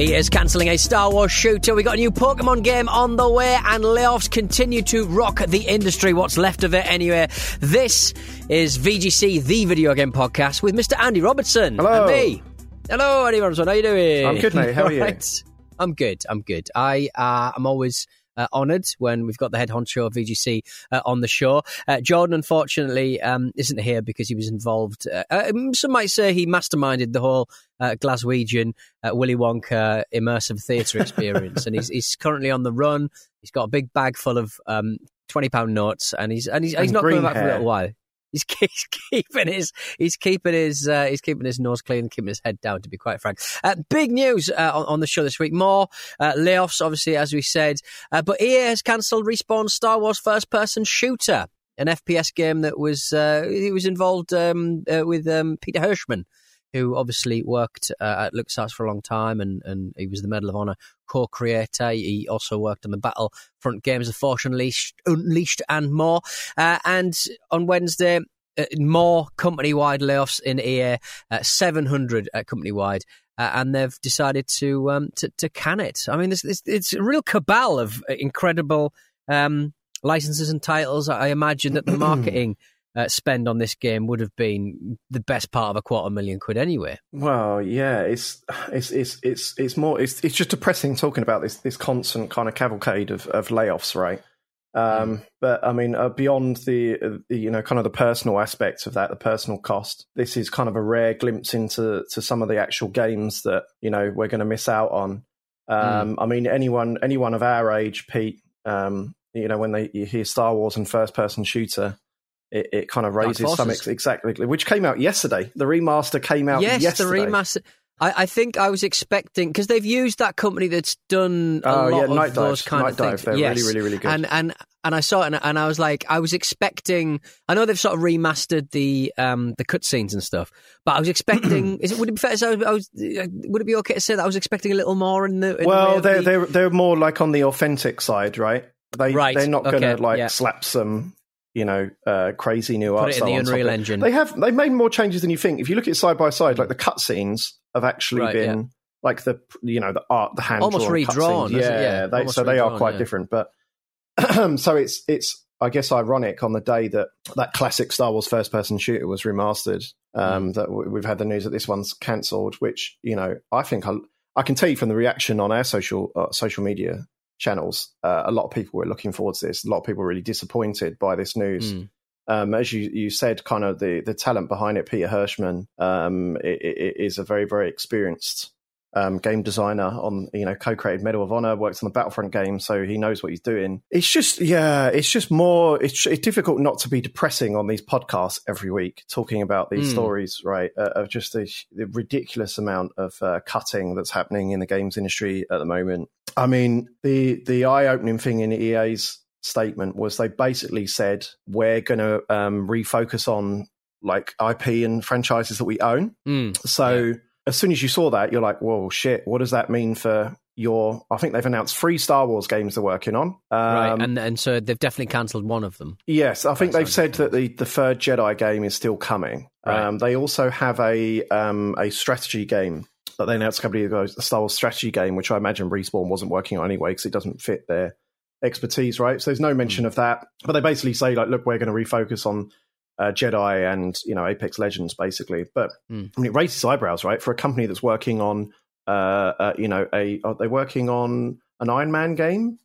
He is cancelling a Star Wars shooter. We got a new Pokemon game on the way, and layoffs continue to rock the industry. What's left of it, anyway? This is VGC, the video game podcast, with Mr. Andy Robinson Hello. and me. Hello, Andy Robinson. How are you doing? I'm good, mate. How are you? Right. I'm good. I'm good. I uh, I'm always uh, honoured when we've got the head honcho of VGC uh, on the show. Uh, Jordan, unfortunately, um, isn't here because he was involved. Uh, uh, some might say he masterminded the whole uh, Glaswegian uh, Willy Wonka immersive theatre experience, and he's, he's currently on the run. He's got a big bag full of um, twenty pound notes, and he's and he's, he's not coming back for a little while. He's, he's keeping his he's keeping his uh, he's keeping his nose clean, keeping his head down. To be quite frank, uh, big news uh, on, on the show this week. More uh, layoffs, obviously, as we said. Uh, but EA has cancelled Respawn's Star Wars first-person shooter, an FPS game that was uh, it was involved um, with um, Peter Hirschmann, who obviously worked uh, at LucasArts for a long time, and, and he was the Medal of Honor co-creator. He also worked on the Battlefront games, The Force Unleashed, Unleashed and more. Uh, and on Wednesday, uh, more company-wide layoffs in EA, uh, 700 uh, company-wide. Uh, and they've decided to, um, to to can it. I mean, this, this, it's a real cabal of incredible um, licenses and titles. I imagine that the marketing uh, spend on this game would have been the best part of a quarter million quid anyway. Well, yeah, it's it's it's it's it's more it's it's just depressing talking about this this constant kind of cavalcade of, of layoffs, right? Um, But I mean, uh, beyond the, uh, the you know kind of the personal aspects of that, the personal cost, this is kind of a rare glimpse into to some of the actual games that you know we're going to miss out on. Um, I mean, anyone anyone of our age, Pete, um, you know, when they you hear Star Wars and first person shooter. It, it kind of raises some ex- exactly, which came out yesterday. The remaster came out yes, yesterday. the remaster. I, I think I was expecting because they've used that company that's done a Oh lot yeah, of Night those kind Night of things. Dive. They're yes. really, really, really good. And and and I saw it and, and I was like, I was expecting. I know they've sort of remastered the um the cutscenes and stuff, but I was expecting. is it would it be fair to say I was, uh, Would it be okay to say that I was expecting a little more in the? In well, of they're the- they're they're more like on the authentic side, right? They Right, they're not going to like yeah. slap some you know uh, crazy new Put art it in style the Unreal. Engine. They have they made more changes than you think. If you look at it side by side, like the cutscenes have actually Right, been like the you know the art the hand Almost redrawn, Yeah. Yeah, they, so they are quite yeah. different, but. so it's it's I guess ironic on the day that that classic Star Wars first person shooter was remastered. Mm. Um, That w- we've had the news that this one's cancelled, which you know I think I, I can tell you from the reaction on our social uh, social media channels, uh, a lot of people were looking forward to this. A lot of people were really disappointed by this news. Mm. Um, as you, you said, kind of the, the talent behind it, Peter Hirschmann, um, i- i- i- is a very very experienced um, game designer on you know co-created Medal of Honor, worked on the Battlefront game, so he knows what he's doing. It's just yeah, it's just more. It's, it's difficult not to be depressing on these podcasts every week, talking about these Mm. stories, right? Uh, of just the, the ridiculous amount of uh, cutting that's happening in the games industry at the moment. I mean, the the eye opening thing in EA's statement was they basically said we're going to um, refocus on like IP and franchises that we own. Mm. So as soon as you saw that, you're like, "Whoa, shit! What does that mean for your?" I think they've announced three Star Wars games they're working on. Um, right, and and so they've definitely cancelled one of them. yes, I think That they've said that the, the third Jedi game is still coming. Right. Um, they also have a um, a strategy game that they announced a couple of years ago, a Star Wars strategy game, which I imagine Respawn wasn't working on anyway because it doesn't fit their expertise, right? So there's no mention of that. But they basically say like, look, we're going to refocus on uh, Jedi and you know Apex Legends, basically. But Mm. I mean, it raises eyebrows, right? For a company that's working on, uh, uh, you know, a are they working on an Iron Man game?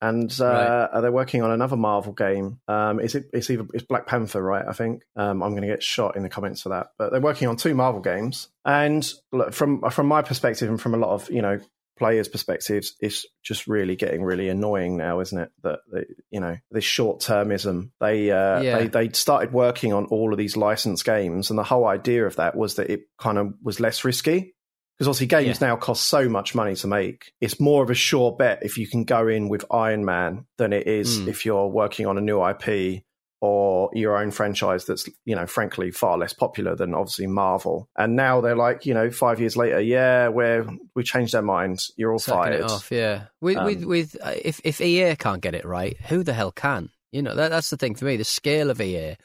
And uh, Right. are they working on another Marvel game? Um, is it? It's either it's Black Panther, right? I think um, I'm going to get shot in the comments for that. But they're working on two Marvel games, and look, from from my perspective and from a lot of you know players' perspectives, it's just really getting really annoying now, isn't it? That they, you know this short termism. They uh, Yeah. they they started working on all of these licensed games, and the whole idea of that was that it kind of was less risky. Because obviously, games now cost so much money to make. It's more of a sure bet if you can go in with Iron Man than it is Mm. if you're working on a new IP or your own franchise that's, you know, frankly far less popular than obviously Marvel. And now they're like, you know, five years later, yeah, we're we changed our minds. You're all Sacking fired. it off, yeah. With Um, with with uh, if if EA can't get it right, who the hell can? You know that that's the thing for me. The scale of EA.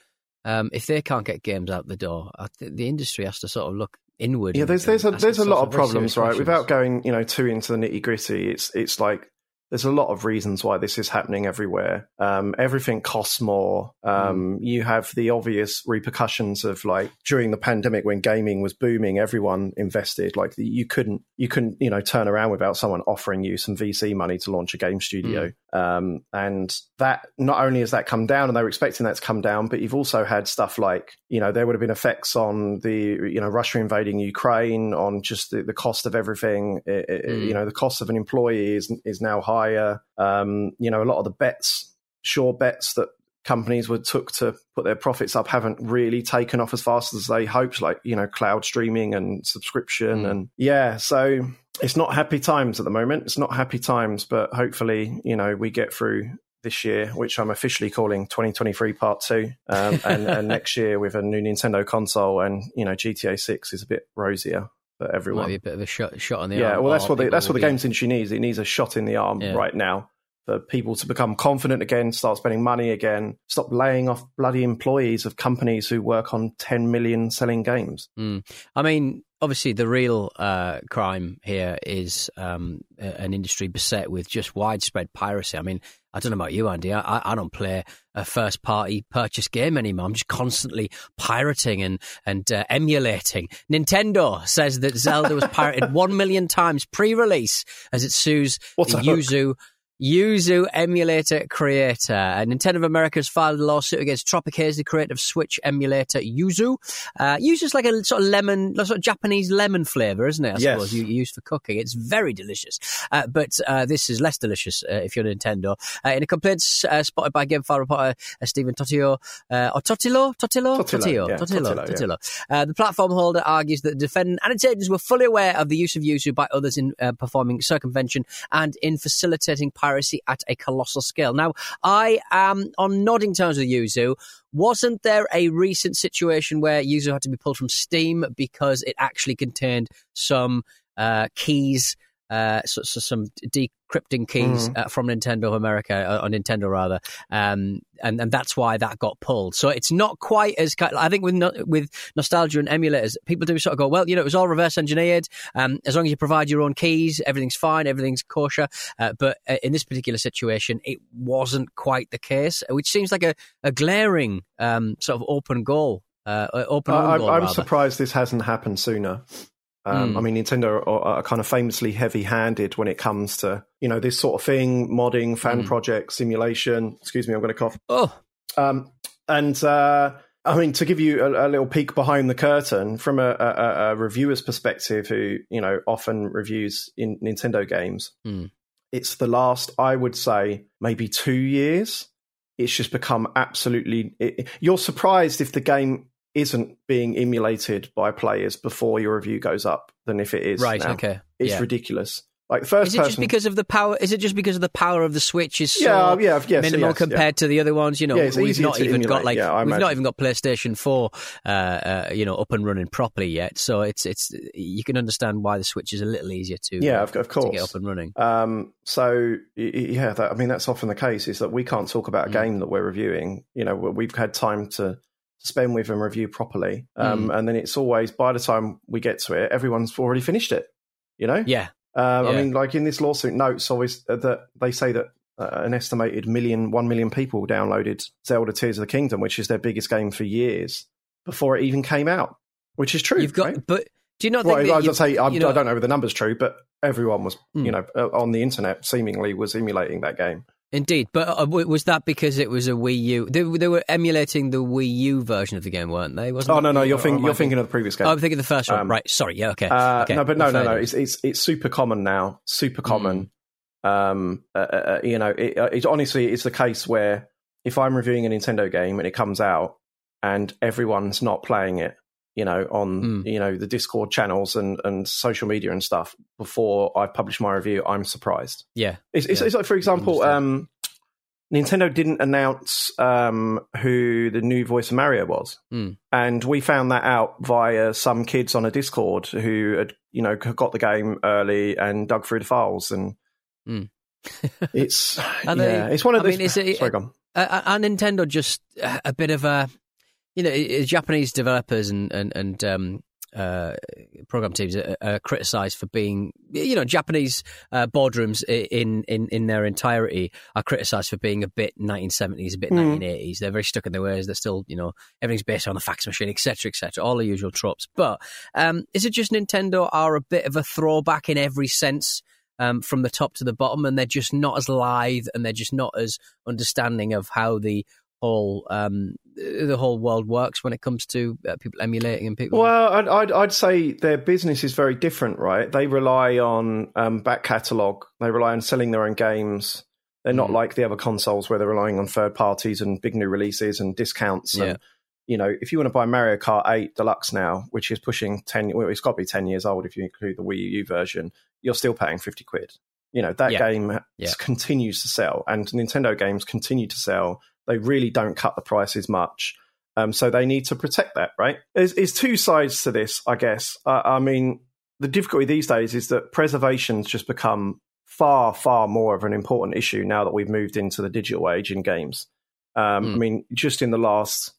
Um, if they can't get games out the door, the industry has to sort of look inward. Yeah, there's there's a there's a lot of problems, right? Without going, you know, too into the nitty gritty, it's it's like there's a lot of reasons why this is happening everywhere. Um, everything costs more. Mm. Um, You have the obvious repercussions of like during the pandemic when gaming was booming, everyone invested. Like the, you couldn't you couldn't you know turn around without someone offering you some VC money to launch a game studio. Mm. Um, and that not only has that come down, and they were expecting that to come down, but you've also had stuff like you know there would have been effects on the you know Russia invading Ukraine, on just the, the cost of everything. It- it- Mm. You know the cost of an employee is is now higher. Um, you know a lot of the bets, sure bets that companies would took to put their profits up haven't really taken off as fast as they hoped like you know cloud streaming and subscription Mm. and yeah so it's not happy times at the moment. It's not happy times but hopefully you know we get through this year which i'm officially calling 2023 part two um, and, and next year with a new nintendo console and you know gta 6 is a bit rosier for Might everyone. be a bit of a shot, shot on the yeah arm. well that's what the, that's what the games industry needs it needs a shot in the arm Yeah. right now for people to become confident again start spending money again stop laying off bloody employees of companies who work on 10 million selling games I mean, obviously, the real uh, crime here is um, an industry beset with just widespread piracy. I mean, I don't know about you, Andy. I, I don't play a first party purchase game anymore. I'm just constantly pirating and, and uh, emulating. Nintendo says that Zelda was pirated 1 million times pre release as it sues What's the a hook? Yuzu. Emulator creator. Uh, Nintendo of America has filed a lawsuit against Tropic Haze, the creator of Switch emulator Yuzu. Uh, Yuzu's like a sort of lemon, sort of Japanese lemon flavor, isn't it? I Yes. suppose you used for cooking. It's very delicious. Uh, but uh, this is less delicious uh, if you're Nintendo. Uh, in a complaint uh, spotted by Game File reporter uh, Stephen Totilo, uh, or Totilo, Totilo, Totilo, yeah, Totilo, Totilo, yeah. Totilo. Uh, the platform holder argues that the defendant and its agents were fully aware of the use of Yuzu by others in uh, performing circumvention and in facilitating piracy at a colossal scale. Now, I am on nodding terms with Yuzu. Wasn't there a recent situation where Yuzu had to be pulled from Steam because it actually contained some uh, keys, uh, so, so some decrypting keys uh, from Nintendo of America, uh, or Nintendo rather, um, and and that's why that got pulled. So it's not quite as I think with no, with nostalgia and emulators, people do sort of go, well, you know, it was all reverse engineered. Um, as long as you provide your own keys, everything's fine, everything's kosher. Uh, but uh, in this particular situation, it wasn't quite the case, which seems like a, a glaring um, sort of open goal. Uh, open I, I'm, goal, I'm surprised this hasn't happened sooner. Um, Mm. I mean, Nintendo are, are kind of famously heavy-handed when it comes to you know this sort of thing, modding, fan Mm. projects, simulation. Excuse me, I'm going to cough. Oh, Um, and uh, I mean, to give you a, a little peek behind the curtain from a, a, a reviewer's perspective, who you know often reviews in Nintendo games, Hmm. it's the last, I would say, maybe two years. It's just become absolutely. It, you're surprised if the game isn't being emulated by players before your review goes up than if it is. right, now. okay. It's yeah. ridiculous. Like first Is it person. just because of the power? Is it just because of the power of the Switch is so yeah, yeah, yes, minimal yes, yeah. compared to the other ones? You know, Yeah, we've not even got like yeah, we've not even got PlayStation Four, uh, uh, you know, up and running properly yet. So it's it's you can understand why the Switch is a little easier to Yeah, uh, of, of course. get up and running. Um, so yeah, that, I mean that's often the case is that we can't talk about a Mm. game that we're reviewing. You know, we've had time to spend with and review properly, um, Mm. and then it's always by the time we get to it, everyone's already finished it. You know, Yeah, um, I mean, like in this lawsuit notes, always uh, that they say that uh, an estimated million, one million people downloaded Zelda Tears of the Kingdom, which is their biggest game for years before it even came out, which is true. you've got. right? But do you not Well, think? I you- gonna say I, you know- I don't know if the numbers true, but everyone was, Mm. you know, uh, on the internet seemingly was emulating that game. Indeed, but uh, was that because it was a Wii U? They, they were emulating the Wii U version of the game, weren't they? Wasn't Oh no, no, you're Or thinking you're thinking of the previous game. Oh, I'm thinking of the first one. Um, right. Sorry. Yeah. Okay. uh, okay. No, but no, no, no. It's it's it's super common now. Super common. Um, uh, uh, you know, it, uh, it honestly it's the case where if I'm reviewing a Nintendo game and it comes out and everyone's not playing it, you know, on Mm. you know the Discord channels and and social media and stuff before I publish my review, I'm surprised. Yeah. It's, it's, Yeah. it's like, for example, um, Nintendo didn't announce um, who the new voice of Mario was, Hmm. and we found that out via some kids on a Discord who had, you know, got the game early and dug through the files, and Hmm. it's Are they- yeah, it's one of I those. mean, is it- sorry, uh, are Nintendo just a bit of a, you know, Japanese developers and and and um, uh, program teams are, are criticised for being, you know, Japanese uh, boardrooms in, in in their entirety are criticised for being a bit 1970s, a bit mm. 1980s. They're very stuck in their ways. They're still, you know, everything's based on the fax machine, etc., etc. All the usual tropes. But um, is it just Nintendo are a bit of a throwback in every sense? Um, from the top to the bottom, and they're just not as lithe, and they're just not as understanding of how the whole um, the whole world works when it comes to uh, people emulating and people. Well, I'd, I'd, I'd say their business is very different, right? They rely on um, back catalog. They rely on selling their own games. They're not mm. like the other consoles where they're relying on third parties and big new releases and discounts. Yeah. And, you know, if you want to buy Mario Kart 8 Deluxe now, which is pushing 10, well, it's got to be 10 years old if you include the Wii U version, you're still paying 50 quid. You know, that yeah. game yeah. continues to sell and Nintendo games continue to sell they really don't cut the prices much. Um, so they need to protect that, right? There's, there's two sides to this, I guess. Uh, I mean, the difficulty these days is that preservation's just become far, far more of an important issue now that we've moved into the digital age in games. Um, mm. I mean, just in the last,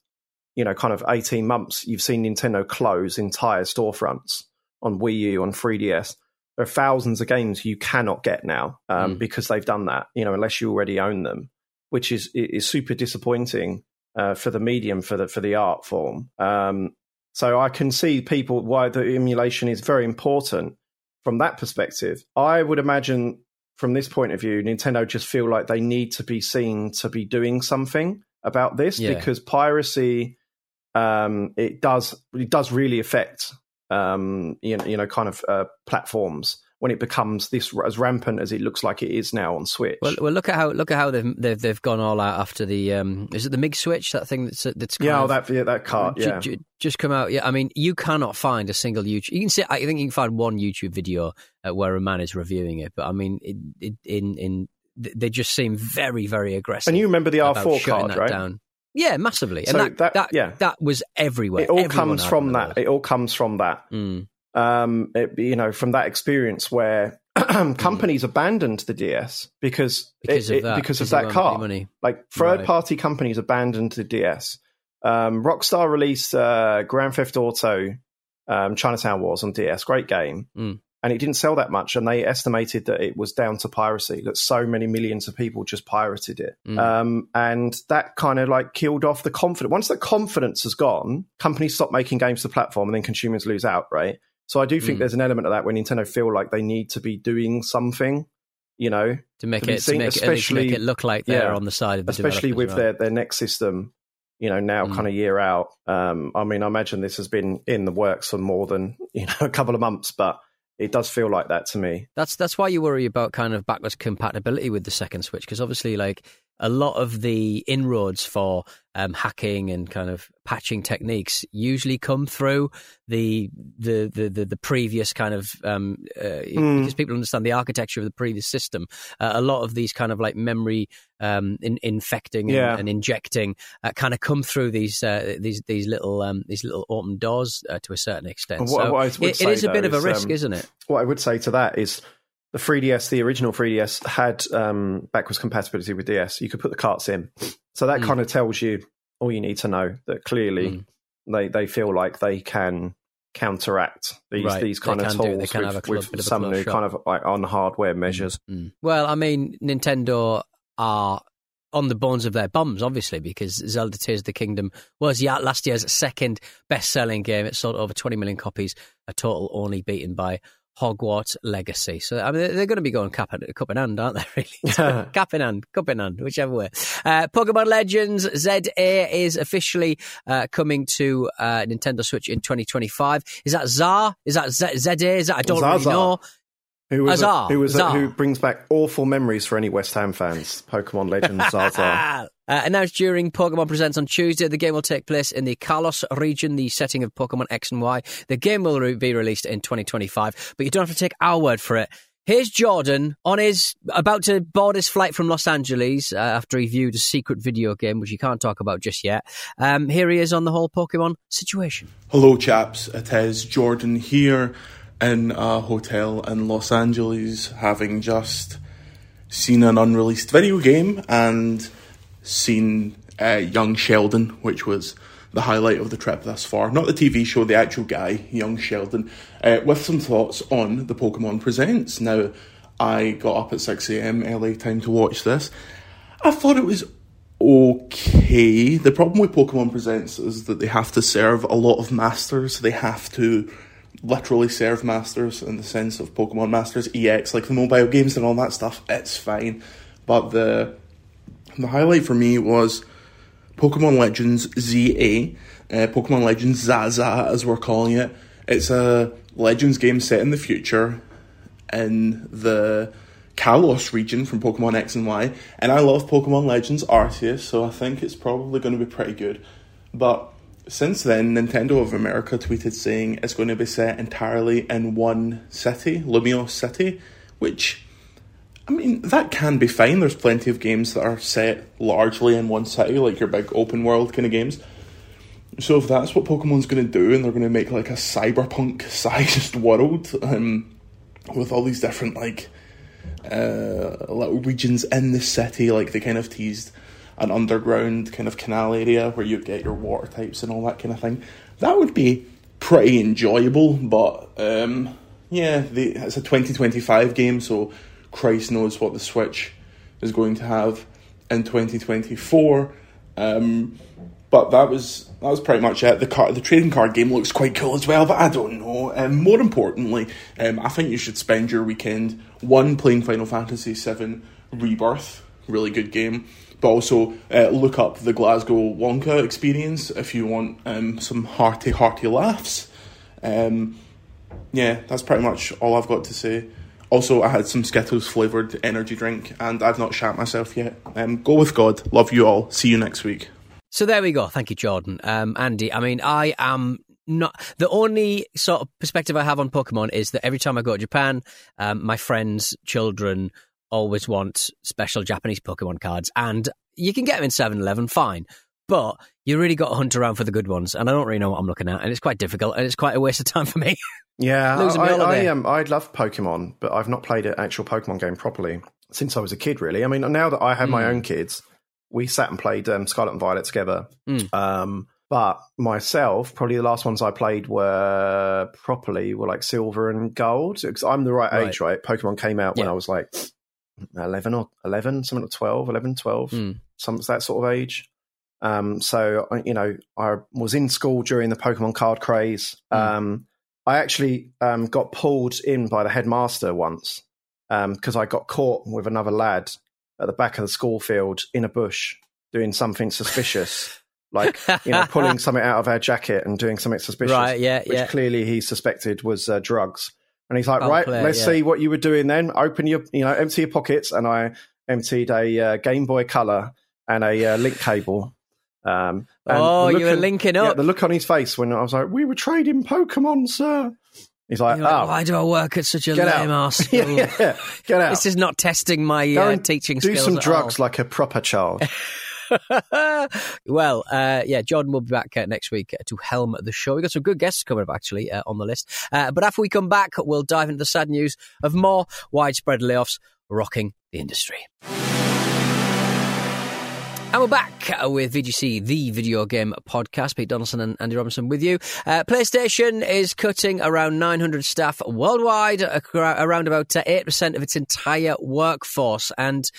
you know, kind of 18 months, you've seen Nintendo close entire storefronts on Wii U, on 3DS. There are thousands of games you cannot get now um, mm. because they've done that, you know, unless you already own them which is is super disappointing uh, for the medium for the for the art form. Um, so I can see people why the emulation is very important from that perspective. I would imagine from this point of view, Nintendo just feel like they need to be seen to be doing something about this yeah. because piracy um, it does it does really affect um, you know, you know kind of uh, platforms when it becomes this as rampant as it looks like it is now on Switch. Well, well look at how look at how they've they've, they've gone all out after the um, is it the MiG Switch that thing that's that's yeah of, that yeah, that cart yeah j- j- just come out yeah I mean you cannot find a single YouTube you can see I think you can find one YouTube video uh, where a man is reviewing it but I mean it, it, in in they just seem very very aggressive. And you remember the R4 card right? Down. Yeah, massively. And so that, that, that, yeah. that was everywhere. It all Everyone comes from that. It all comes from that. Mm. Um, it, you know, from that experience where companies abandoned the DS because because it, of that, because of that car. Money. Like third right. party companies abandoned the DS. Um, Rockstar released uh, Grand Theft Auto um, Chinatown Wars on DS, great game, mm. and it didn't sell that much. And they estimated that it was down to piracy, that so many millions of people just pirated it, mm. um, and that kind of like killed off the confidence. Once the confidence has gone, companies stop making games to the platform, and then consumers lose out, right? So I do think mm. there's an element of that where Nintendo feel like they need to be doing something, you know, to make to it seen, to make, especially make it look like they're yeah, on the side of the especially with right? their their next system. You know, now mm. kind of year out. Um, I mean, I imagine this has been in the works for more than you know a couple of months, but it does feel like that to me. That's that's why you worry about kind of backwards compatibility with the second Switch because obviously, like a lot of the inroads for um, hacking and kind of patching techniques usually come through the the the the, the previous kind of um, uh, mm. because people understand the architecture of the previous system. Uh, a lot of these kind of like memory um, in, infecting and, yeah. and injecting uh, kind of come through these uh, these these little um, these little open doors uh, to a certain extent. What, so what it, it is a bit of a risk, um, isn't it? What I would say to that is the 3DS, the original 3DS, had um, backwards compatibility with DS. You could put the carts in, so that mm. kind of tells you all you need to know. That clearly mm. they they feel like they can counteract these right. these kind of tools with, with some new shot. kind of like on hardware mm. measures. Mm. Well, I mean, Nintendo are on the bones of their bums, obviously, because Zelda Tears of the Kingdom was last year's second best selling game. It sold over 20 million copies, a total only beaten by Hogwarts Legacy. So I mean, they're going to be going in, cup in hand, aren't they? Really, cap in hand, cup in hand, whichever way. Uh, Pokemon Legends ZA is officially uh, coming to uh, Nintendo Switch in 2025. Is that ZA? Is that Z- ZA? Is that I don't really know. Who was a, who was a, who brings back awful memories for any West Ham fans? Pokemon Legends Zaza. Uh, announced during Pokemon Presents on Tuesday, the game will take place in the Kalos region, the setting of Pokemon X and Y. The game will re- be released in 2025, but you don't have to take our word for it. Here's Jordan on his about to board his flight from Los Angeles uh, after he viewed a secret video game, which he can't talk about just yet. Um, here he is on the whole Pokemon situation. Hello, chaps. It is Jordan here in a hotel in Los Angeles, having just seen an unreleased video game and seen uh, Young Sheldon, which was the highlight of the trip thus far. Not the TV show, the actual guy, young Sheldon, uh, with some thoughts on the Pokemon Presents. Now, I got up at 6am LA time to watch this. I thought it was okay. The problem with Pokemon Presents is that they have to serve a lot of masters. They have to literally serve masters in the sense of Pokemon Masters EX, like the mobile games and all that stuff. It's fine. But the the highlight for me was Pokemon Legends ZA, uh, Pokemon Legends Zaza, as we're calling it. It's a Legends game set in the future in the Kalos region from Pokemon X and Y, and I love Pokemon Legends Arceus, so I think it's probably going to be pretty good. But since then, Nintendo of America tweeted saying it's going to be set entirely in one city, Lumiose City, which, I mean, that can be fine. There's plenty of games that are set largely in one city, like your big open world kind of games. So if that's what Pokemon's going to do, and they're going to make like a cyberpunk sized world um, with all these different like uh, little regions in the city, like they kind of teased an underground kind of canal area where you'd get your water types and all that kind of thing. That would be pretty enjoyable, but um, yeah, it's a 2025 game, so Christ knows what the Switch is going to have in 2024. Um, but that was that was pretty much it. The card, the trading card game looks quite cool as well, but I don't know. Um, more importantly, um, I think you should spend your weekend one playing Final Fantasy VII Rebirth, really good game. But also uh, look up the Glasgow Wonka experience if you want um, some hearty, hearty laughs. Um, yeah, that's pretty much all I've got to say. Also, I had some Skittles flavoured energy drink, and I've not shat myself yet. Um, go with God. Love you all. See you next week. So there we go. Thank you, Jordan. Um, Andy, I mean, I am not the only sort of perspective I have on Pokemon is that every time I go to Japan, um, my friends' children always want special Japanese Pokemon cards, and you can get them in 7 Eleven, fine. But you really got to hunt around for the good ones, and I don't really know what I'm looking at, and it's quite difficult, and it's quite a waste of time for me. Yeah, I, I, um, I love Pokemon, but I've not played an actual Pokemon game properly since I was a kid. Really, I mean, now that I have mm. my hmm. own kids, we sat and played um, Scarlet and Violet together. Mm. Um, but myself, probably the last ones I played were properly were like Silver and Gold because I'm the right, right, age, right? Pokemon came out yeah. when I was like 11 or 11, something like 12, 11, 12, mm. some that sort of age. Um, so you know, I was in school during the Pokemon card craze. Mm. Um, I actually um, got pulled in by the headmaster once because um, I got caught with another lad at the back of the school field in a bush doing something suspicious. like you know, pulling something out of our jacket and doing something suspicious, right? Yeah, which yeah. clearly he suspected was uh, drugs. And he's like, oh, right, clear, let's yeah. see what you were doing then. Open your, you know, empty your pockets. And I emptied a uh, Game Boy Color and a uh, link cable. Um, oh, you were linking up. Yeah, the look on his face when I was like, "We were trading Pokemon, sir." He's like, like, "Oh, why do I work at such a lame ass school? yeah, yeah, get out. This is not testing my uh, teaching do skills. Do some drugs all. like a proper child." well, uh, yeah, Jordan will be back uh, next week to helm the show. We've got some good guests coming up, actually, uh, on the list. Uh, but after we come back, we'll dive into the sad news of more widespread layoffs rocking the industry. And we're back with VGC, the video game podcast. Pete Donaldson and Andy Robinson with you. Uh, PlayStation is cutting around 900 staff worldwide, around about 8% of its entire workforce. And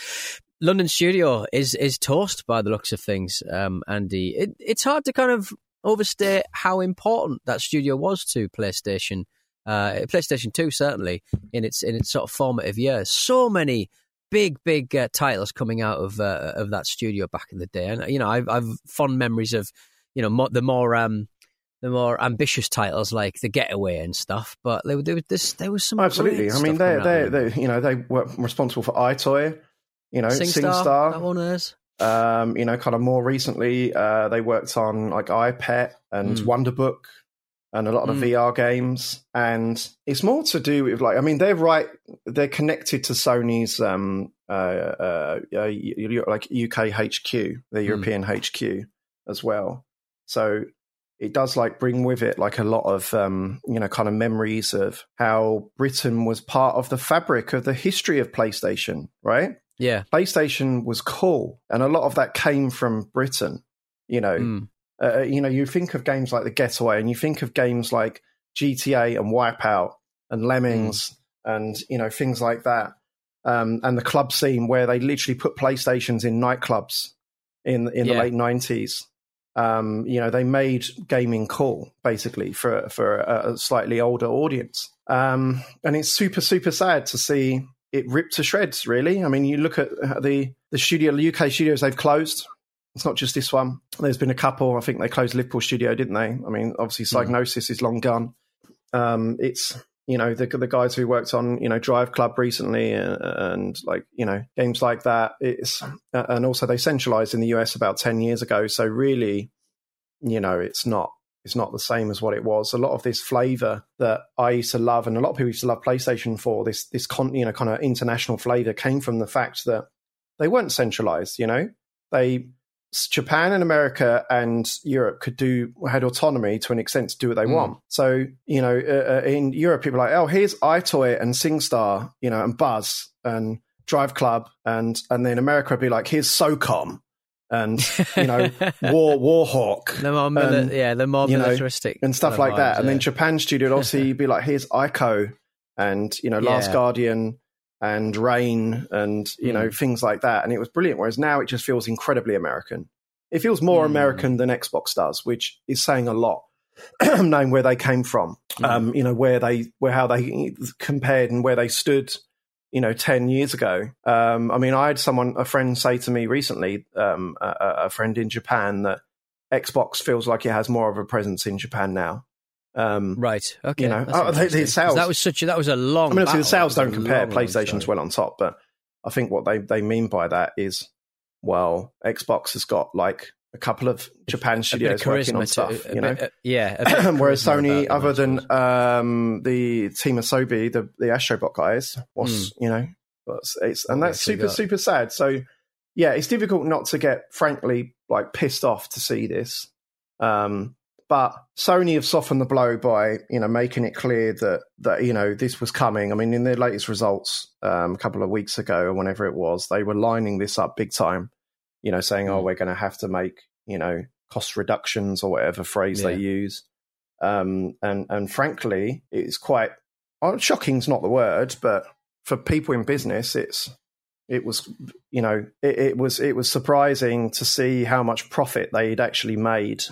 London studio is is toast by the looks of things, um, Andy. It, it's hard to kind of overstate how important that studio was to PlayStation, uh, PlayStation Two certainly in its in its sort of formative years. So many big, big uh, titles coming out of uh, of that studio back in the day. And you know, I've, I've fond memories of you know more, the more um, the more ambitious titles like The Getaway and stuff. But there, there, was there was some absolutely. I mean, they they they you know they were responsible for EyeToy. You know, SingStar. SingStar that one is. Um, you know, kind of more recently, uh, they worked on like EyePet and mm. Wonderbook and a lot of mm. VR games. And it's more to do with like, I mean, they're right, they're connected to Sony's um, uh, uh, uh, like UK HQ, the mm. European HQ as well. So it does like bring with it like a lot of um, you know kind of memories of how Britain was part of the fabric of the history of PlayStation, right? Yeah, PlayStation was cool, and a lot of that came from Britain. You know, mm Uh, you know, you think of games like The Getaway, and you think of games like GTA and Wipeout and Lemmings, mm. and you know things like that, um, and the club scene where they literally put PlayStations in nightclubs in in yeah. the late nineties. Um, you know, they made gaming cool basically for for a, a slightly older audience, um, and it's super super sad to see it ripped to shreds. Really, I mean, you look at the the studio, the UK studios they've closed. It's not just this one. There's been a couple. I think they closed Liverpool studio, didn't they? I mean, obviously, Psygnosis mm. is long gone. Um, it's you know the the guys who worked on you know Drive Club recently and, uh, and like you know games like that. It's uh, and also they centralized in the US about ten years ago. So really, you know, it's not it's not the same as what it was. A lot of this flavor that I used to love, and a lot of people used to love PlayStation for this this con, you know kind of international flavor came from the fact that they weren't centralized. You know, they Japan and America and Europe could do had autonomy to an extent to do what they mm. want. So you know, uh, uh, in Europe, people are like, oh, here's EyeToy and SingStar, you know, and Buzz and Drive Club, and and then America would be like, here's SOCOM and you know War Warhawk, the more mili- and, yeah, the more militaristic know, and stuff like that. And then Japan studio would obviously be like, here's Ico and you know Last yeah. Guardian and Rain and you know mm. things like that, and it was brilliant. Whereas now it just feels incredibly American. It feels more mm. American than Xbox does, which is saying a lot. knowing where they came from, mm. um, you know where they where how they compared and where they stood, you know, ten years ago. Um, I mean, I had someone, a friend, say to me recently, um, a, a friend in Japan, that Xbox feels like it has more of a presence in Japan now um, right. Okay. You know, oh, the, the sales that was such a that was a long. I mean, the sales don't compare. PlayStation's well on top, but I think what they they mean by that is, well, Xbox has got like a couple of Japan studios working on stuff, to, you know. Bit, uh, yeah. Whereas Sony, other than um, the Team Asobi, the the Astrobot guys, was mm. you know, it's, it's and that's super got. super sad. So yeah, it's difficult not to get frankly like pissed off to see this. Um, but Sony have softened the blow by you know making it clear that that you know this was coming. I mean, in their latest results um, a couple of weeks ago or whenever it was, they were lining this up big time. You know, saying, "Oh, mm. we're going to have to make you know cost reductions or whatever phrase yeah. they use." Um, and and frankly, it's quite well, shocking's not the word, but for people in business, it's it was you know it, it was it was surprising to see how much profit they'd actually made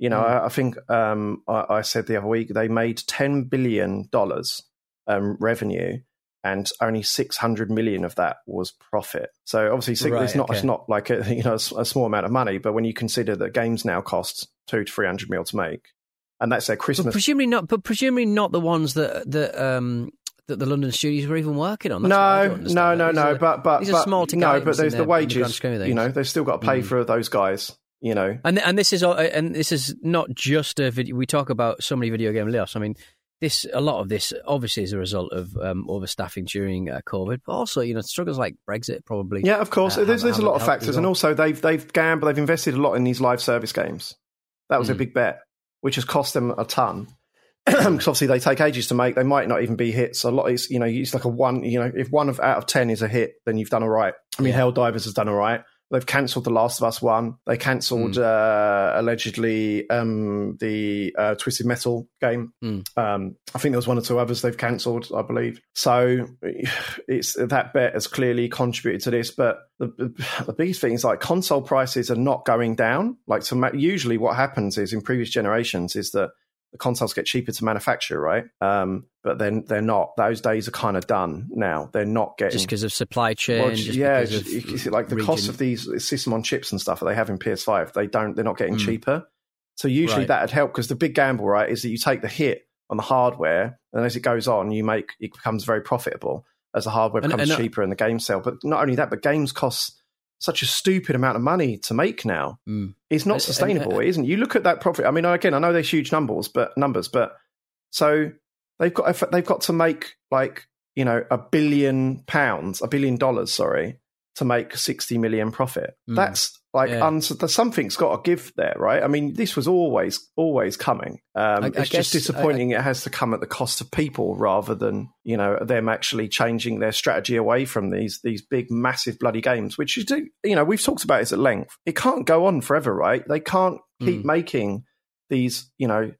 you know, mm. I, I, think um, I, I, said the other week they made ten billion dollars um, revenue, and only six hundred million of that was profit. So obviously, right, it's not okay. it's not like a you know a, a, small amount of money, but when you consider that games now cost two to three hundred mil to make, and that's their Christmas. But presumably not, but presumably not the ones that that um, that the London studios were even working on. That's no, no, no, no. But but these but, are small no, but there's the wages. The you know, they've still got to pay mm. for those guys you know. And and this is and this is not just a video. We talk about so many video game layoffs. I mean, this a lot of this obviously is a result of um, overstaffing during uh, COVID, but also you know struggles like Brexit probably. Yeah, of course. Uh, there's there's a lot of factors, and also they've they've gambled, they've invested a lot in these live service games. That was mm. a big bet, which has cost them a ton. Because obviously they take ages to make. They might not even be hits. A lot is you know it's like a one. You know if one of out of ten is a hit, then you've done all right. I mean, yeah. Helldivers has done all right. They've cancelled The Last of Us one. They cancelled mm. uh, allegedly um, the uh, Twisted Metal game. Mm. Um, I think there was one or two others they've cancelled, I believe. So it's that bet has clearly contributed to this. But the, the biggest thing is like console prices are not going down. Like usually what happens is in previous generations is that the consoles get cheaper to manufacture, right? Um, but then they're not. Those days are kind of done now. They're not getting just because of supply chain. Well, yeah, just, like the region. cost of these system on chips and stuff that they have in PS5, they don't. They're not getting mm. cheaper. So usually right. that'd help because the big gamble, right, is that you take the hit on the hardware, and as it goes on, you make it becomes very profitable as the hardware becomes and, and, uh, cheaper and the game sell. But not only that, but games cost such a stupid amount of money to make now. Mm. It's not sustainable, and, uh, isn't? It? You look at that profit. I mean, again, I know they're huge numbers, but numbers, but so they've got they've got to make like you know a billion pounds, a billion dollars, sorry, to make sixty million profit. Mm. That's Like, Yeah. uns- something's got to give there, right? I mean, this was always, always coming. Um, I- I it's guess- just disappointing it has to come at the cost of people rather than, you know, them actually changing their strategy away from these these big, massive bloody games, which you do, you know, we've talked about this at length. It can't go on forever, right? They can't keep Mm. making these, you know,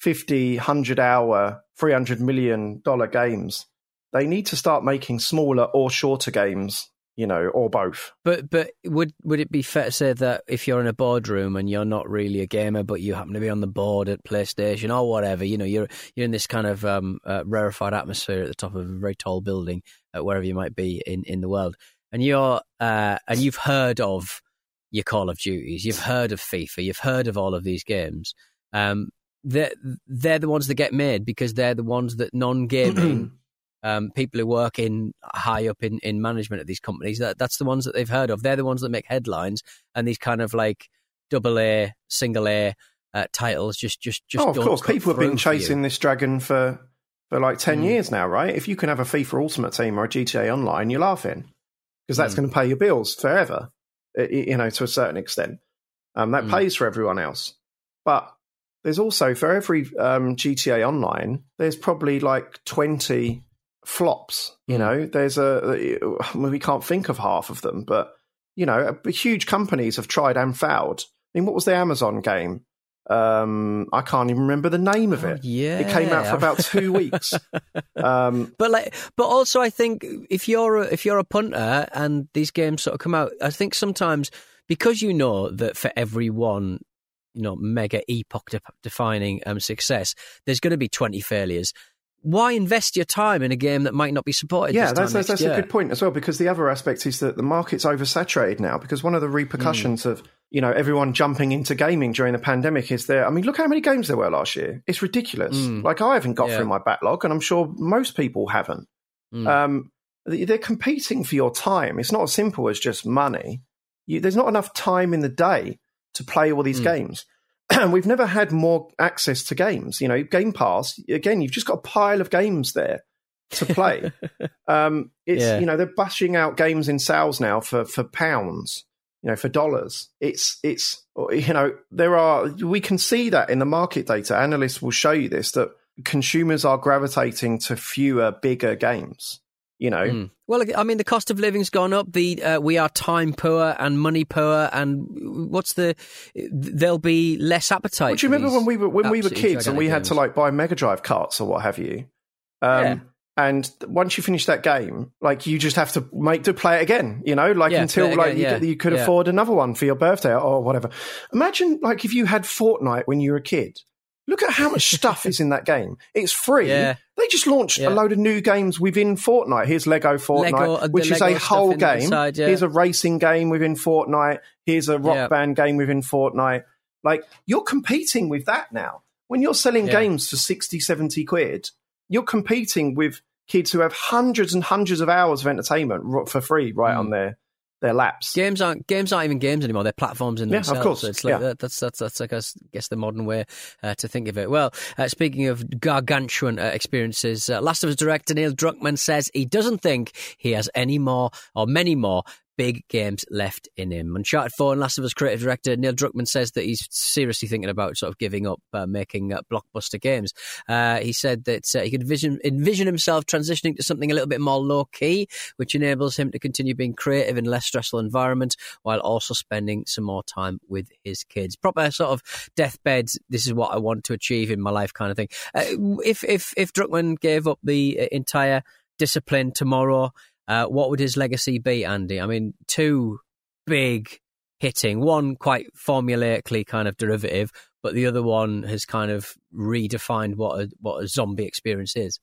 50, 100 hour, $300 million games. They need to start making smaller or shorter games, you know, or both. But but would would it be fair to say that if you're in a boardroom and you're not really a gamer, but you happen to be on the board at PlayStation or whatever, you know, you're you're in this kind of um, uh, rarefied atmosphere at the top of a very tall building, uh, wherever you might be in, in the world, and you're uh, and you've heard of your Call of Duties, you've heard of FIFA, you've heard of all of these games. Um, they're they're the ones that get made because they're the ones that non gaming um, people who work in high up in, in management at these companies that that's the ones that they've heard of they're the ones that make headlines and these kind of like double a single a uh, titles just just just oh, of course, people have been through for you. chasing this dragon for for like ten Mm. years now, right? If you can have a FIFA Ultimate Team or a GTA Online, you're laughing because that's Mm. going to pay your bills forever. You know, to a certain extent, um, that Mm. pays for everyone else. But there's also for every um, GTA Online, there's probably like twenty flops. You know, there's a we can't think of half of them, but you know, huge companies have tried and failed. I mean, what was the Amazon game? Um, I can't even remember the name of Oh, it. yeah It came out for about two weeks. Um, but like but also i think if you're a, if you're a punter and these games sort of come out i think sometimes because you know that for every one you know mega epoch de- defining um, success there's going to be 20 failures why invest your time in a game that might not be supported yeah, that's that's, that's a good point as well because the other aspect is that the market's oversaturated now because one of the repercussions of you know everyone jumping into gaming during the pandemic is there. I mean, look how many games there were last year. It's ridiculous. Mm. Like I haven't got Yeah. through my backlog, and I'm sure most people haven't. Mm. Um, they- they're competing for your time. It's not as simple as just money. You, there's not enough time in the day to play all these Mm. games. We've never had more access to games. You know, Game Pass, again, you've just got a pile of games there to play. um, it's, Yeah. you know, they're bashing out games in sales now for, for pounds, you know, for dollars. It's, it's, you know, there are, we can see that in the market data. Analysts will show you this that consumers are gravitating to fewer, bigger games. You know, Mm. Well, I mean, the cost of living's gone up. The uh, we are time poor and money poor, and what's the? There'll be less appetite. Well, do you remember when we were when we were kids and we had to like buy Mega Drive carts or what have you? Um, Yeah. And once you finish that game, like you just have to make to play it again, you know, like Yeah, until like again, you, yeah. you could afford another one for your birthday or whatever. Imagine like if you had Fortnite when you were a kid. Look at how much stuff is in that game. It's free. Yeah. They just launched Yeah. a load of new games within Fortnite. Here's Lego Fortnite, Lego- uh, which is Lego a whole game. yeah. Here's a racing game within Fortnite. Here's a rock band game within Fortnite. Like you're competing with that now. When you're selling games for 60, 70 quid, you're competing with kids who have hundreds and hundreds of hours of entertainment for free right Mm. on their their laps. Games aren't games aren't even games anymore. They're platforms in Yeah, of course. So it's like Yeah. that, that's that's that's like I guess the modern way uh, to think of it. Well, uh, speaking of gargantuan uh, experiences, uh, Last of Us director Neil Druckmann says he doesn't think he has any more or many more big games left in him. Uncharted 4 and Last of Us creative director Neil Druckmann says that he's seriously thinking about sort of giving up uh, making uh, blockbuster games. Uh, he said that uh, he could envision, envision himself transitioning to something a little bit more low key, which enables him to continue being creative in less stressful environment while also spending some more time with his kids. Proper sort of deathbed. This is what I want to achieve in my life, kind of thing. Uh, if if if Druckmann gave up the uh, entire discipline tomorrow, uh, what would his legacy be, Andy? I mean, two big hitting, one quite formulaically kind of derivative, but the other one has kind of redefined what a what a zombie experience is.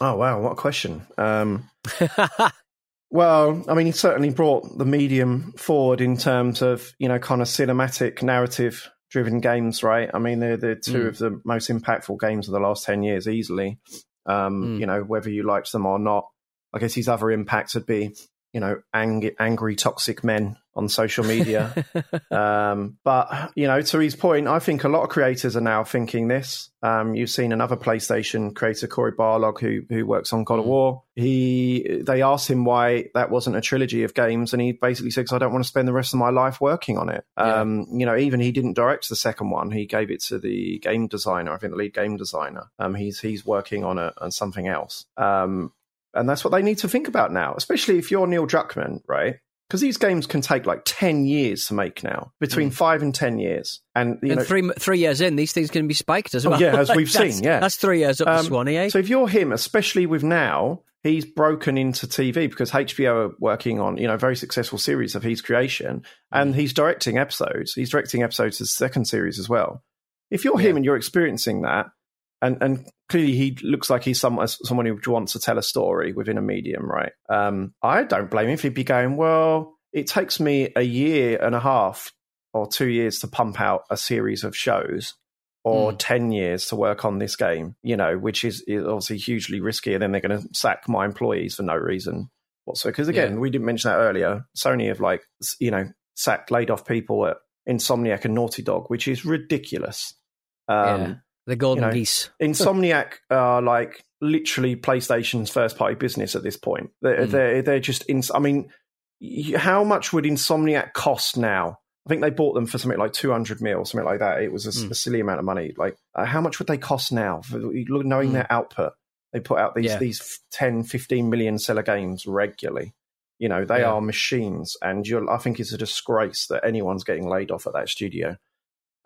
Oh wow, what a question. Um, well, I mean, he certainly brought the medium forward in terms of you know kind of cinematic narrative driven games, right? I mean, they're they're two Mm. of the most impactful games of the last ten years, easily. Um, Mm. You know, whether you liked them or not. I guess his other impacts would be you know ang- angry toxic men on social media. um, but you know, to his point, I think a lot of creators are now thinking this. Um, you've seen another PlayStation creator, Cory Barlog, who who works on God of War. He they asked him why that wasn't a trilogy of games, and he basically said, "I don't want to spend the rest of my life working on it." Yeah. Um, you know, even he didn't direct the second one; he gave it to the game designer. I think the lead game designer. Um, he's he's working on a on something else. And that's what they need to think about now, especially if you're Neil Druckmann, right? Because these games can take like 10 years to make now, between five and 10 years. And, you and know, three three years in, these things can be spiked as Oh, well. yeah, as we've seen, yeah. That's three years up Um, to Swanee, eh? So if you're him, especially with now, he's broken into TV because HBO are working on, you know, very successful series of his creation and he's directing episodes. He's directing episodes of the second series as well. If you're him and you're experiencing that, and, and clearly he looks like he's some, someone who wants to tell a story within a medium, right? Um, I don't blame him if he'd be going, well, it takes me a year and a half or two years to pump out a series of shows or Mm. 10 years to work on this game, you know, which is, is obviously hugely risky. And then they're going to sack my employees for no reason whatsoever. Because again, Yeah. we didn't mention that earlier. Sony have like, you know, sacked, laid off people at Insomniac and Naughty Dog, which is ridiculous. Um, yeah. The golden you know, geese. Insomniac are like literally PlayStation's first party business at this point. They're, Mm. they're, they're just, in, I mean, how much would Insomniac cost now? I think they bought them for something like 200 mil, something like that. It was a, Mm. a silly amount of money. Like, uh, how much would they cost now? For, knowing Mm. their output, they put out these, Yeah. these 10, 15 million seller games regularly. You know, they Yeah. are machines. And you're, I think it's a disgrace that anyone's getting laid off at that studio.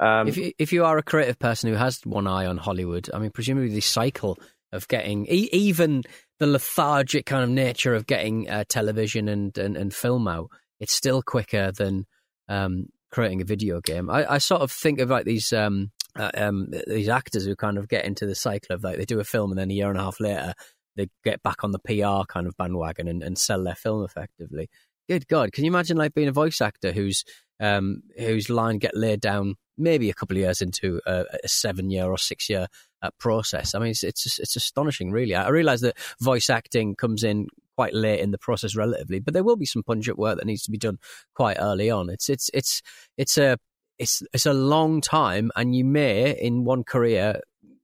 Um, if you, if you are a creative person who has one eye on Hollywood, I mean, presumably the cycle of getting e- even the lethargic kind of nature of getting uh, television and, and and film out, it's still quicker than um, creating a video game. I, I sort of think of like these. Um, uh, um, these actors who kind of get into the cycle of like they do a film and then a year and a half later they get back on the PR kind of bandwagon and, and sell their film effectively. Good God, can you imagine like being a voice actor whose um, whose line get laid down maybe a couple of years into a, a seven year or six year uh, process? I mean, it's it's it's astonishing, really. I, I realise that voice acting comes in quite late in the process, relatively, but there will be some up work that needs to be done quite early on. It's it's it's it's a it's it's a long time, and you may in one career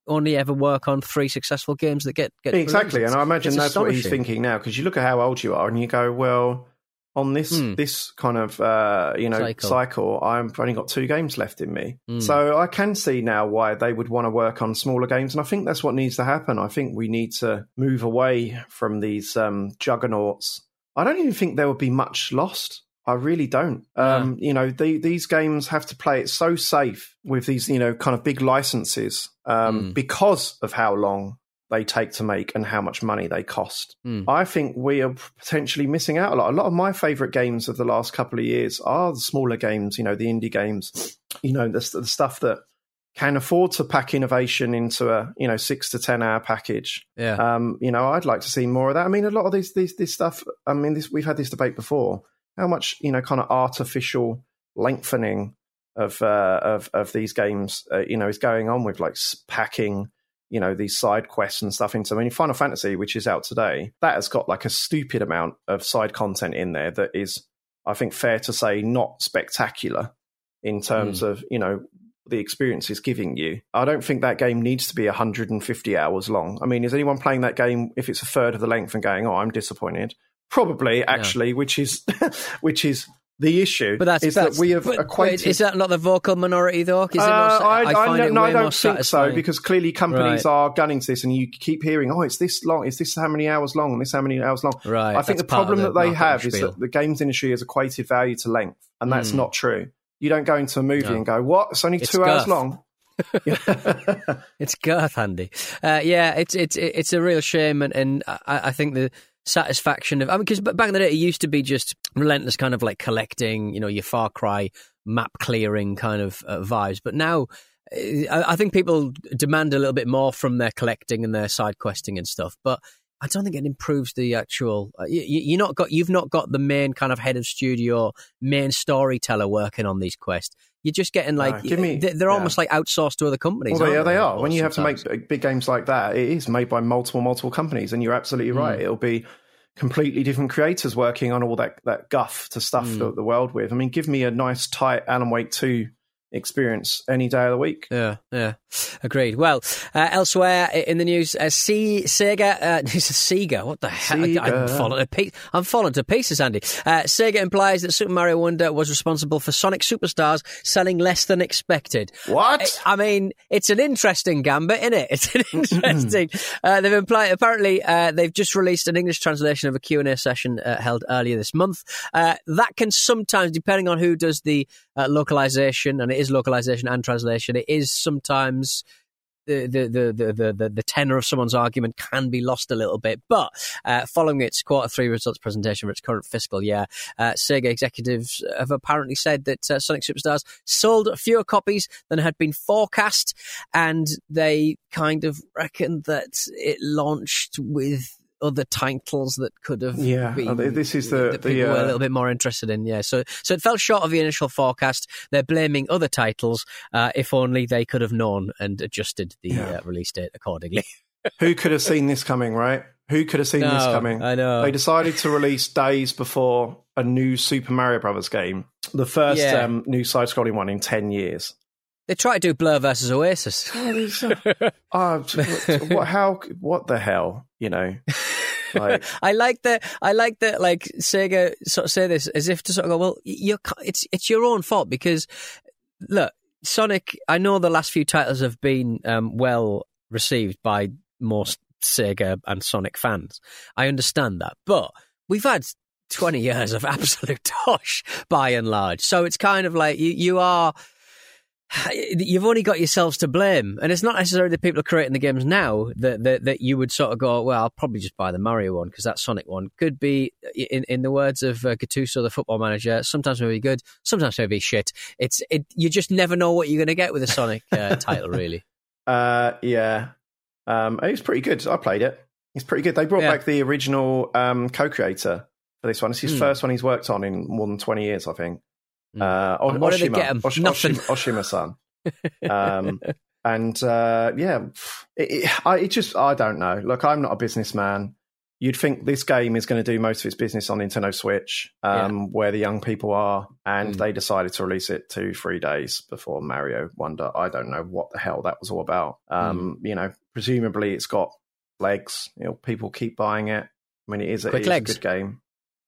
only ever work on three successful games that get get exactly and i imagine that's what he's thinking now because you look at how old you are and you go well on this Hmm. this kind of uh, you know Cycle. cycle. i've only got two games left in me Hmm. so i can see now why they would want to work on smaller games and i think that's what needs to happen i think we need to move away from these um, juggernauts i don't even think there would be much lost I really don't. Um, You know, the, these games have to play it so safe with these, you know, kind of big licenses um, Mm. because of how long they take to make and how much money they cost. Mm. I think we are potentially missing out a lot. A lot of my favorite games of the last couple of years are the smaller games, you know, the indie games, you know, the, the stuff that can afford to pack innovation into a, you know, six to 10 hour package. Yeah. Um, you know, I'd like to see more of that. I mean, a lot of this, this, this stuff, I mean, this, we've had this debate before. How much, you know, kind of artificial lengthening of, uh, of, of these games, uh, you know, is going on with like packing, you know, these side quests and stuff into. I mean, Final Fantasy, which is out today, that has got like a stupid amount of side content in there that is, I think, fair to say, not spectacular in terms hmm. of, you know, the experience is giving you. I don't think that game needs to be 150 hours long. I mean, is anyone playing that game if it's a third of the length and going, "Oh, I'm disappointed"? Probably, actually, which is which is the issue. But that's, is that's that we have but acquainted. Is that not the vocal minority though? Is it Uh, not, I, I, I, no, I don't think so because clearly companies Right. are gunning to this, and you keep hearing, "Oh, it's this long. Is this how many hours long? And this how many hours long?" Right, I think the problem the that they have is that the games industry has equated value to length, and that's Mm. not true. You don't go into a movie No. and go, "What? It's only It's two hours long." It's girth handy. Uh, yeah, it's it's it's a real shame, and, and I, I think the satisfaction of I mean, because back in the day it used to be just relentless kind of like collecting, you know, your Far Cry map clearing kind of uh, vibes, but now. uh, I I think people demand a little bit more from their collecting and their side questing and stuff, but I don't think it improves the actual. Uh, you, you not got you've not got the main kind of head of studio, main storyteller working on these quests. You're just getting like give me- they're, they're yeah. almost like outsourced to other companies. Well, yeah, they they are. When you have to make big games like that, it is made by multiple, multiple companies, and you're absolutely Hmm. right. It'll be, completely different creators working on all that that guff to stuff Mm. the, the world with. I mean, give me a nice tight Alan Wake two experience any day of the week. Yeah, yeah, agreed. Well, uh, elsewhere in the news, uh, C Sega, uh, Sega. What the hell? I'm falling to pieces. I'm falling to pieces, Andy. Uh, Sega implies that Super Mario Wonder was responsible for Sonic Superstars selling less than expected. What? I mean, it's an interesting gambit, isn't it? It's an interesting. uh, they've implied. Apparently, uh, they've just released an English translation of a Q and A session uh, held earlier this month. Uh, that can sometimes, depending on who does the uh, localization, and it is localization and translation, it is sometimes. The, the, the, the, the, the, the tenor of someone's argument can be lost a little bit. But uh, following its quarter three results presentation for its current fiscal year, uh, Sega executives have apparently said that uh, Sonic Superstars sold fewer copies than had been forecast, and they kind of reckon that it launched with other titles that could have Yeah, been, uh, this is the- that the, people were a uh, little bit more interested in. Yeah, so so it fell short of the initial forecast. They're blaming other titles. Uh, if only they could have known and adjusted the Yeah. uh, release date accordingly. Who could have seen this coming, right? Who could have seen this coming? I know. They decided to release days before a new Super Mario Brothers game, the first Yeah. um, new side-scrolling one in ten years. They tried to do Blur versus Oasis. Oh, what? How? What the hell? You know, I like that. I like that. Like Sega sort of say this as if to sort of go, well, you're, it's it's your own fault because look, Sonic. I know the last few titles have been um, well received by most Sega and Sonic fans. I understand that, but we've had. 20 years of absolute tosh by and large. So it's kind of like you, you are you've only got yourselves to blame, and it's not necessarily the people creating the games now that that, that you would sort of go, well, I'll probably just buy the Mario one because that Sonic one could be, in in the words of uh, Gattuso, the football manager, sometimes maybe good, sometimes maybe shit. It's it, you just never know what you're going to get with a Sonic uh, title, really. Uh, yeah. Um, it was pretty good. I played it. It's pretty good. They brought Yeah. back the original um, co-creator for this one. It's his Hmm. first one he's worked on in more than twenty years, I think. Hmm. Uh, o- And what did they Oshima, get 'em? Osh- Nothing. Oshima, Oshima-san. um, and uh, yeah, it, it, I, it just I don't know. Look, I'm not a businessman. You'd think this game is going to do most of its business on Nintendo Switch, um, where the young people are, and Mm. they decided to release it two, three days before Mario Wonder. I don't know what the hell that was all about. Um, Mm. You know, presumably it's got legs. You know, people keep buying it. I mean, it is, a- Quick it is legs. a good game.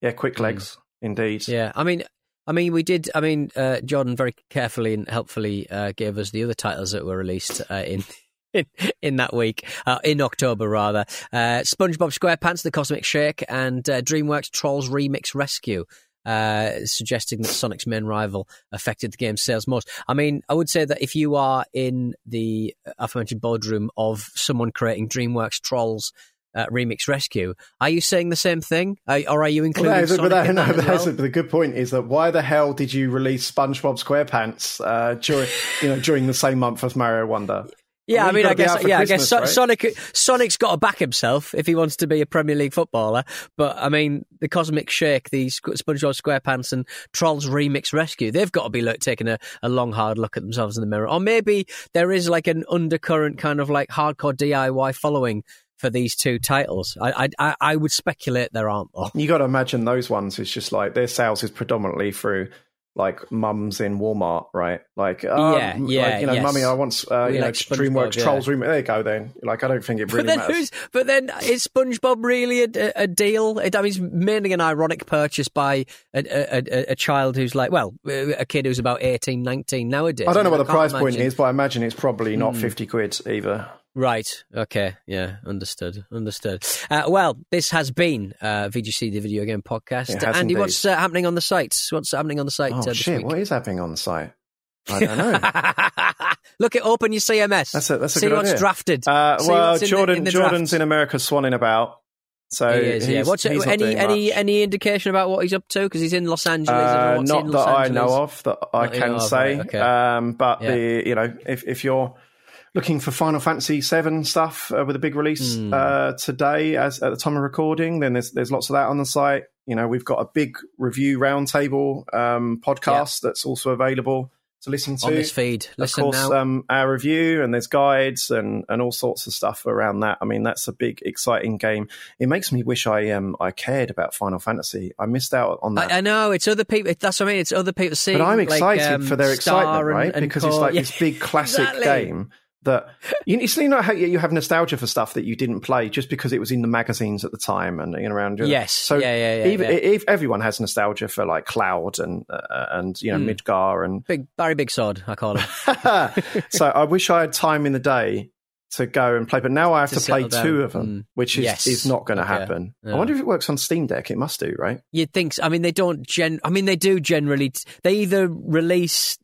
Yeah, quick Mm. legs, indeed. Yeah, I mean, I mean, we did. I mean, uh, Jordan very carefully and helpfully uh, gave us the other titles that were released uh, in. In, in that week, uh, in October rather, uh, SpongeBob SquarePants: The Cosmic Shake and uh, DreamWorks Trolls Remix Rescue, uh, suggesting that Sonic's main rival affected the game's sales most. I mean, I would say that if you are in the aforementioned boardroom of someone creating DreamWorks Trolls. Uh, Remix Rescue. Are you saying the same thing, Are- or are you including no, Sonic that, in no, that that's well? the good point is that why the hell did you release SpongeBob SquarePants uh, during you know during the same month as Mario Wonder? Yeah, Well, I mean, I guess, yeah, I guess so- right? Sonic, Sonic's got to back himself if he wants to be a Premier League footballer. But I mean, the Cosmic Shake, the SpongeBob SquarePants, and Trolls Remix Rescue, they've got to be like, taking a, a long, hard look at themselves in the mirror. Or maybe there is like an undercurrent kind of like hardcore DIY following for these two titles. I, I, I, I would speculate there aren't though. You got to imagine those ones. It's just like their sales is predominantly through like mums in Walmart, right? Like, um, Yeah, yeah, like, you know, yes. mummy, I want uh, you know like DreamWorks yeah. Trolls Room. There you go. Then, like, I don't think it But really then, matters. who's, but then is SpongeBob really a, a deal? It, I mean, it's mainly an ironic purchase by a, a, a, a child who's like, well, a kid who's about 18, 19 nowadays. I don't know what the price point is, but I imagine it's probably not Hmm. fifty quid either. Right. Okay. Yeah. Understood. Understood. Uh, well, this has been uh, VGC, the video game podcast. It Andy, indeed. what's uh, happening on the site? What's happening on the site Oh uh, shit! week? What is happening on the site? I don't know. Look at open your CMS. That's a that's a See good what's idea. drafted. Uh, well, what's in the- Jordan in the Jordan's in America swanning about. So he is, yeah. What's any any much. any indication about what he's up to? Because he's in Los Angeles. I don't know Uh, not in that Los I Angeles. know of that I Not can know of, say. right, okay. um, but Yeah. the you know if if you're looking for Final Fantasy VII stuff uh, with a big release Hmm. uh, today, as at the time of recording, then there's there's lots of that on the site. You know, we've got a big review roundtable um, podcast that's also available. to listen to on this feed. Listen of course. Um, our review and there's guides and, and all sorts of stuff around that. I mean, that's a big, exciting game. It makes me wish I um I cared about Final Fantasy. I missed out on that. I, I know it's other people. That's what I mean. It's other people seeing. but I'm like, excited um, for their Star excitement, and- right? and because it's like Yeah, this big classic exactly. game that you, you you know how you have nostalgia for stuff that you didn't play just because it was in the magazines at the time and you know around. Yes. so Yeah, yeah, yeah, even yeah. if everyone has nostalgia for like Cloud and uh, and you know Hmm. Midgar and Big Barry Big Sod, I call him. so I wish I had time in the day to go and play, but now I have To to, play settle two of them, Mm. which is, Yes. is not going to happen. Yeah. I wonder if it works on Steam Deck. It must do, right? You'd think. so. I mean, they don't. Gen. I mean, they do generally. They either release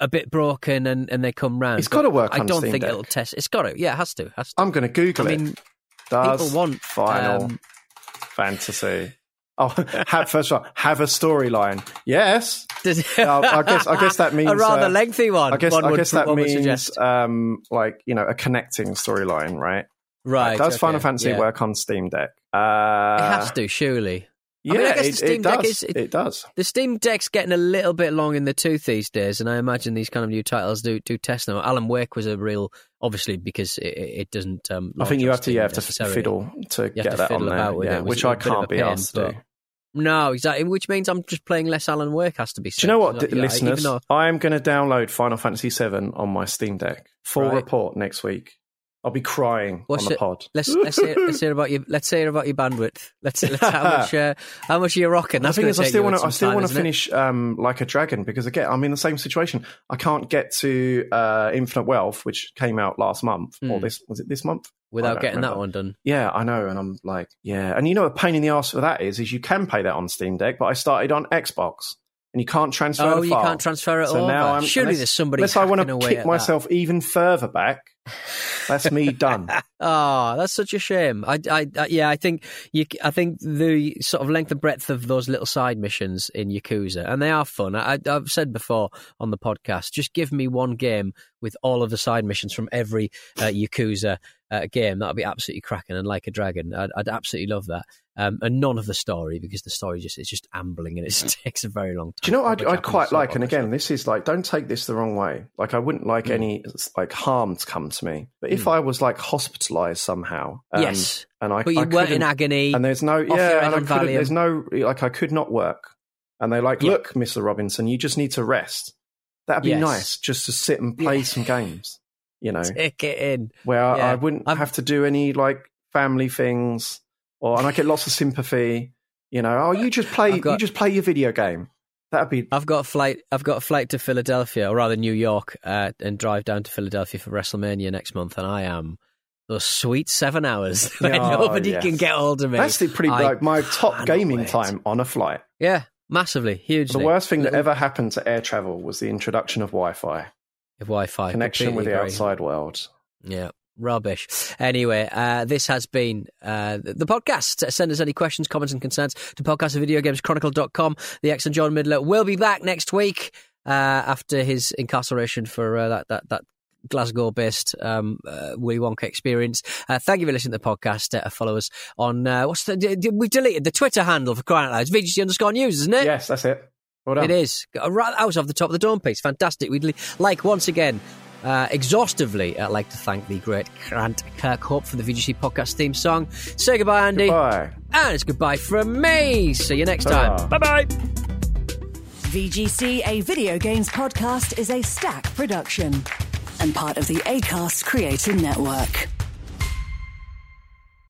a, bit broken and, and they come round. It's gotta work I on don't Steam think Deck. it'll test. It's got to. Yeah, it has to. Has to. I'm going to Google I mean, it. Does people want Final um, Fantasy? Oh, have, first of all, have a storyline. Yes. does- Uh, I guess. I guess that means a rather uh, lengthy one. I guess. one I would, guess that means um, like you know a connecting storyline, right? right. Does okay, Final Fantasy yeah. work on Steam Deck? Uh, It has to, surely. Yeah, mean, I guess the Steam it Deck does. is- it- it does. The Steam Deck's getting a little bit long in the tooth these days, and I imagine these kind of new titles do do test now. Alan Wake was a real, obviously, because it, it it doesn't. Um, I think you have to. You have to fiddle to You get to that on there, yeah, it, which I is a bit of can't be pain, asked to. but- No, exactly. Which means I'm just playing less Alan Wake. Has to be. Do you know what, said. listeners? though- I am going to download Final Fantasy VII on my Steam Deck. Full Right. report next week. I'll be crying What's on the it- pod. Let's let's hear, let's hear about your let's hear about your bandwidth. Let's, let's how much uh, how much you're you rocking? the That's thing gonna is, I still want to. I still want to finish um, like a dragon because again, I'm in the same situation. I can't get to uh, Infinite Wealth, which came out last month or Hmm. this was it this month? Without getting that one done. Yeah, I know, and I'm like, yeah, and you know, a pain in the ass for that is, is you can pay that on Steam Deck, but I started on Xbox, and you can't transfer. Oh, you file. can't transfer it So over. now I'm Surely unless- there's somebody Unless I want to kick at that. myself even further back, that's me done. Oh, that's such a shame. I, I, I, yeah, I think you, I think the sort of length and breadth of those little side missions in Yakuza, and they are fun. I, I've said before on the podcast, just give me one game with all of the side missions from every uh, Yakuza uh, game. That would be absolutely cracking and like a dragon. I'd, I'd absolutely love that. Um, and none of the story because the story just is just ambling and it takes a very long time. Do you know what I'd, I'd quite like? And again, this is like, don't take this the wrong way. Like, I wouldn't like Mm. any like harm to come to me. But if I was like hospitalized somehow, yes, and I, but you I weren't in agony. and there's no yeah, and I there's no like I could not work, and they're like, Yeah. look, Mister Robinson, you just need to rest. That'd be Yes. nice, just to sit and play Yeah. some games. You know, Take it in. where I- Yeah. I wouldn't I've- have to do any like family things, or and I get lots of sympathy. You know, oh, you just play, got- you just play your video game. That'd be I've got a flight. I've got a flight to Philadelphia, or rather New York, uh, and drive down to Philadelphia for WrestleMania next month. And I am those sweet seven hours when Oh, nobody yes. can get hold of me. that's the pretty I like my top gaming wait. time on a flight. yeah, massively, hugely. The worst thing that ever happened to air travel was the introduction of Wi-Fi If Wi-Fi connection with the agree. outside world. Yeah. Rubbish. Anyway, uh, this has been uh, the podcast. Send us any questions, comments, and concerns to podcast at videogameschronicle.com. The excellent John Middler will be back next week uh, after his incarceration for uh, that, that, that Glasgow based um, uh, Willy Wonka experience. Uh, thank you for listening to the podcast. Uh, follow us on uh, what's the, d- d- we've deleted the Twitter handle for crying out loud. It's VGC underscore news, isn't it? Yes, that's it. Well. It is. Right out of the top of the dome piece. Fantastic. We'd li- like once again, uh, exhaustively, I'd like to thank the great Grant Kirkhope for the VGC podcast theme song. Say goodbye, Andy. Bye. And it's goodbye from me. See you next Ta-ra. time. Bye bye. VGC, a video games podcast, is a stack production and part of the ACAST Creator Network.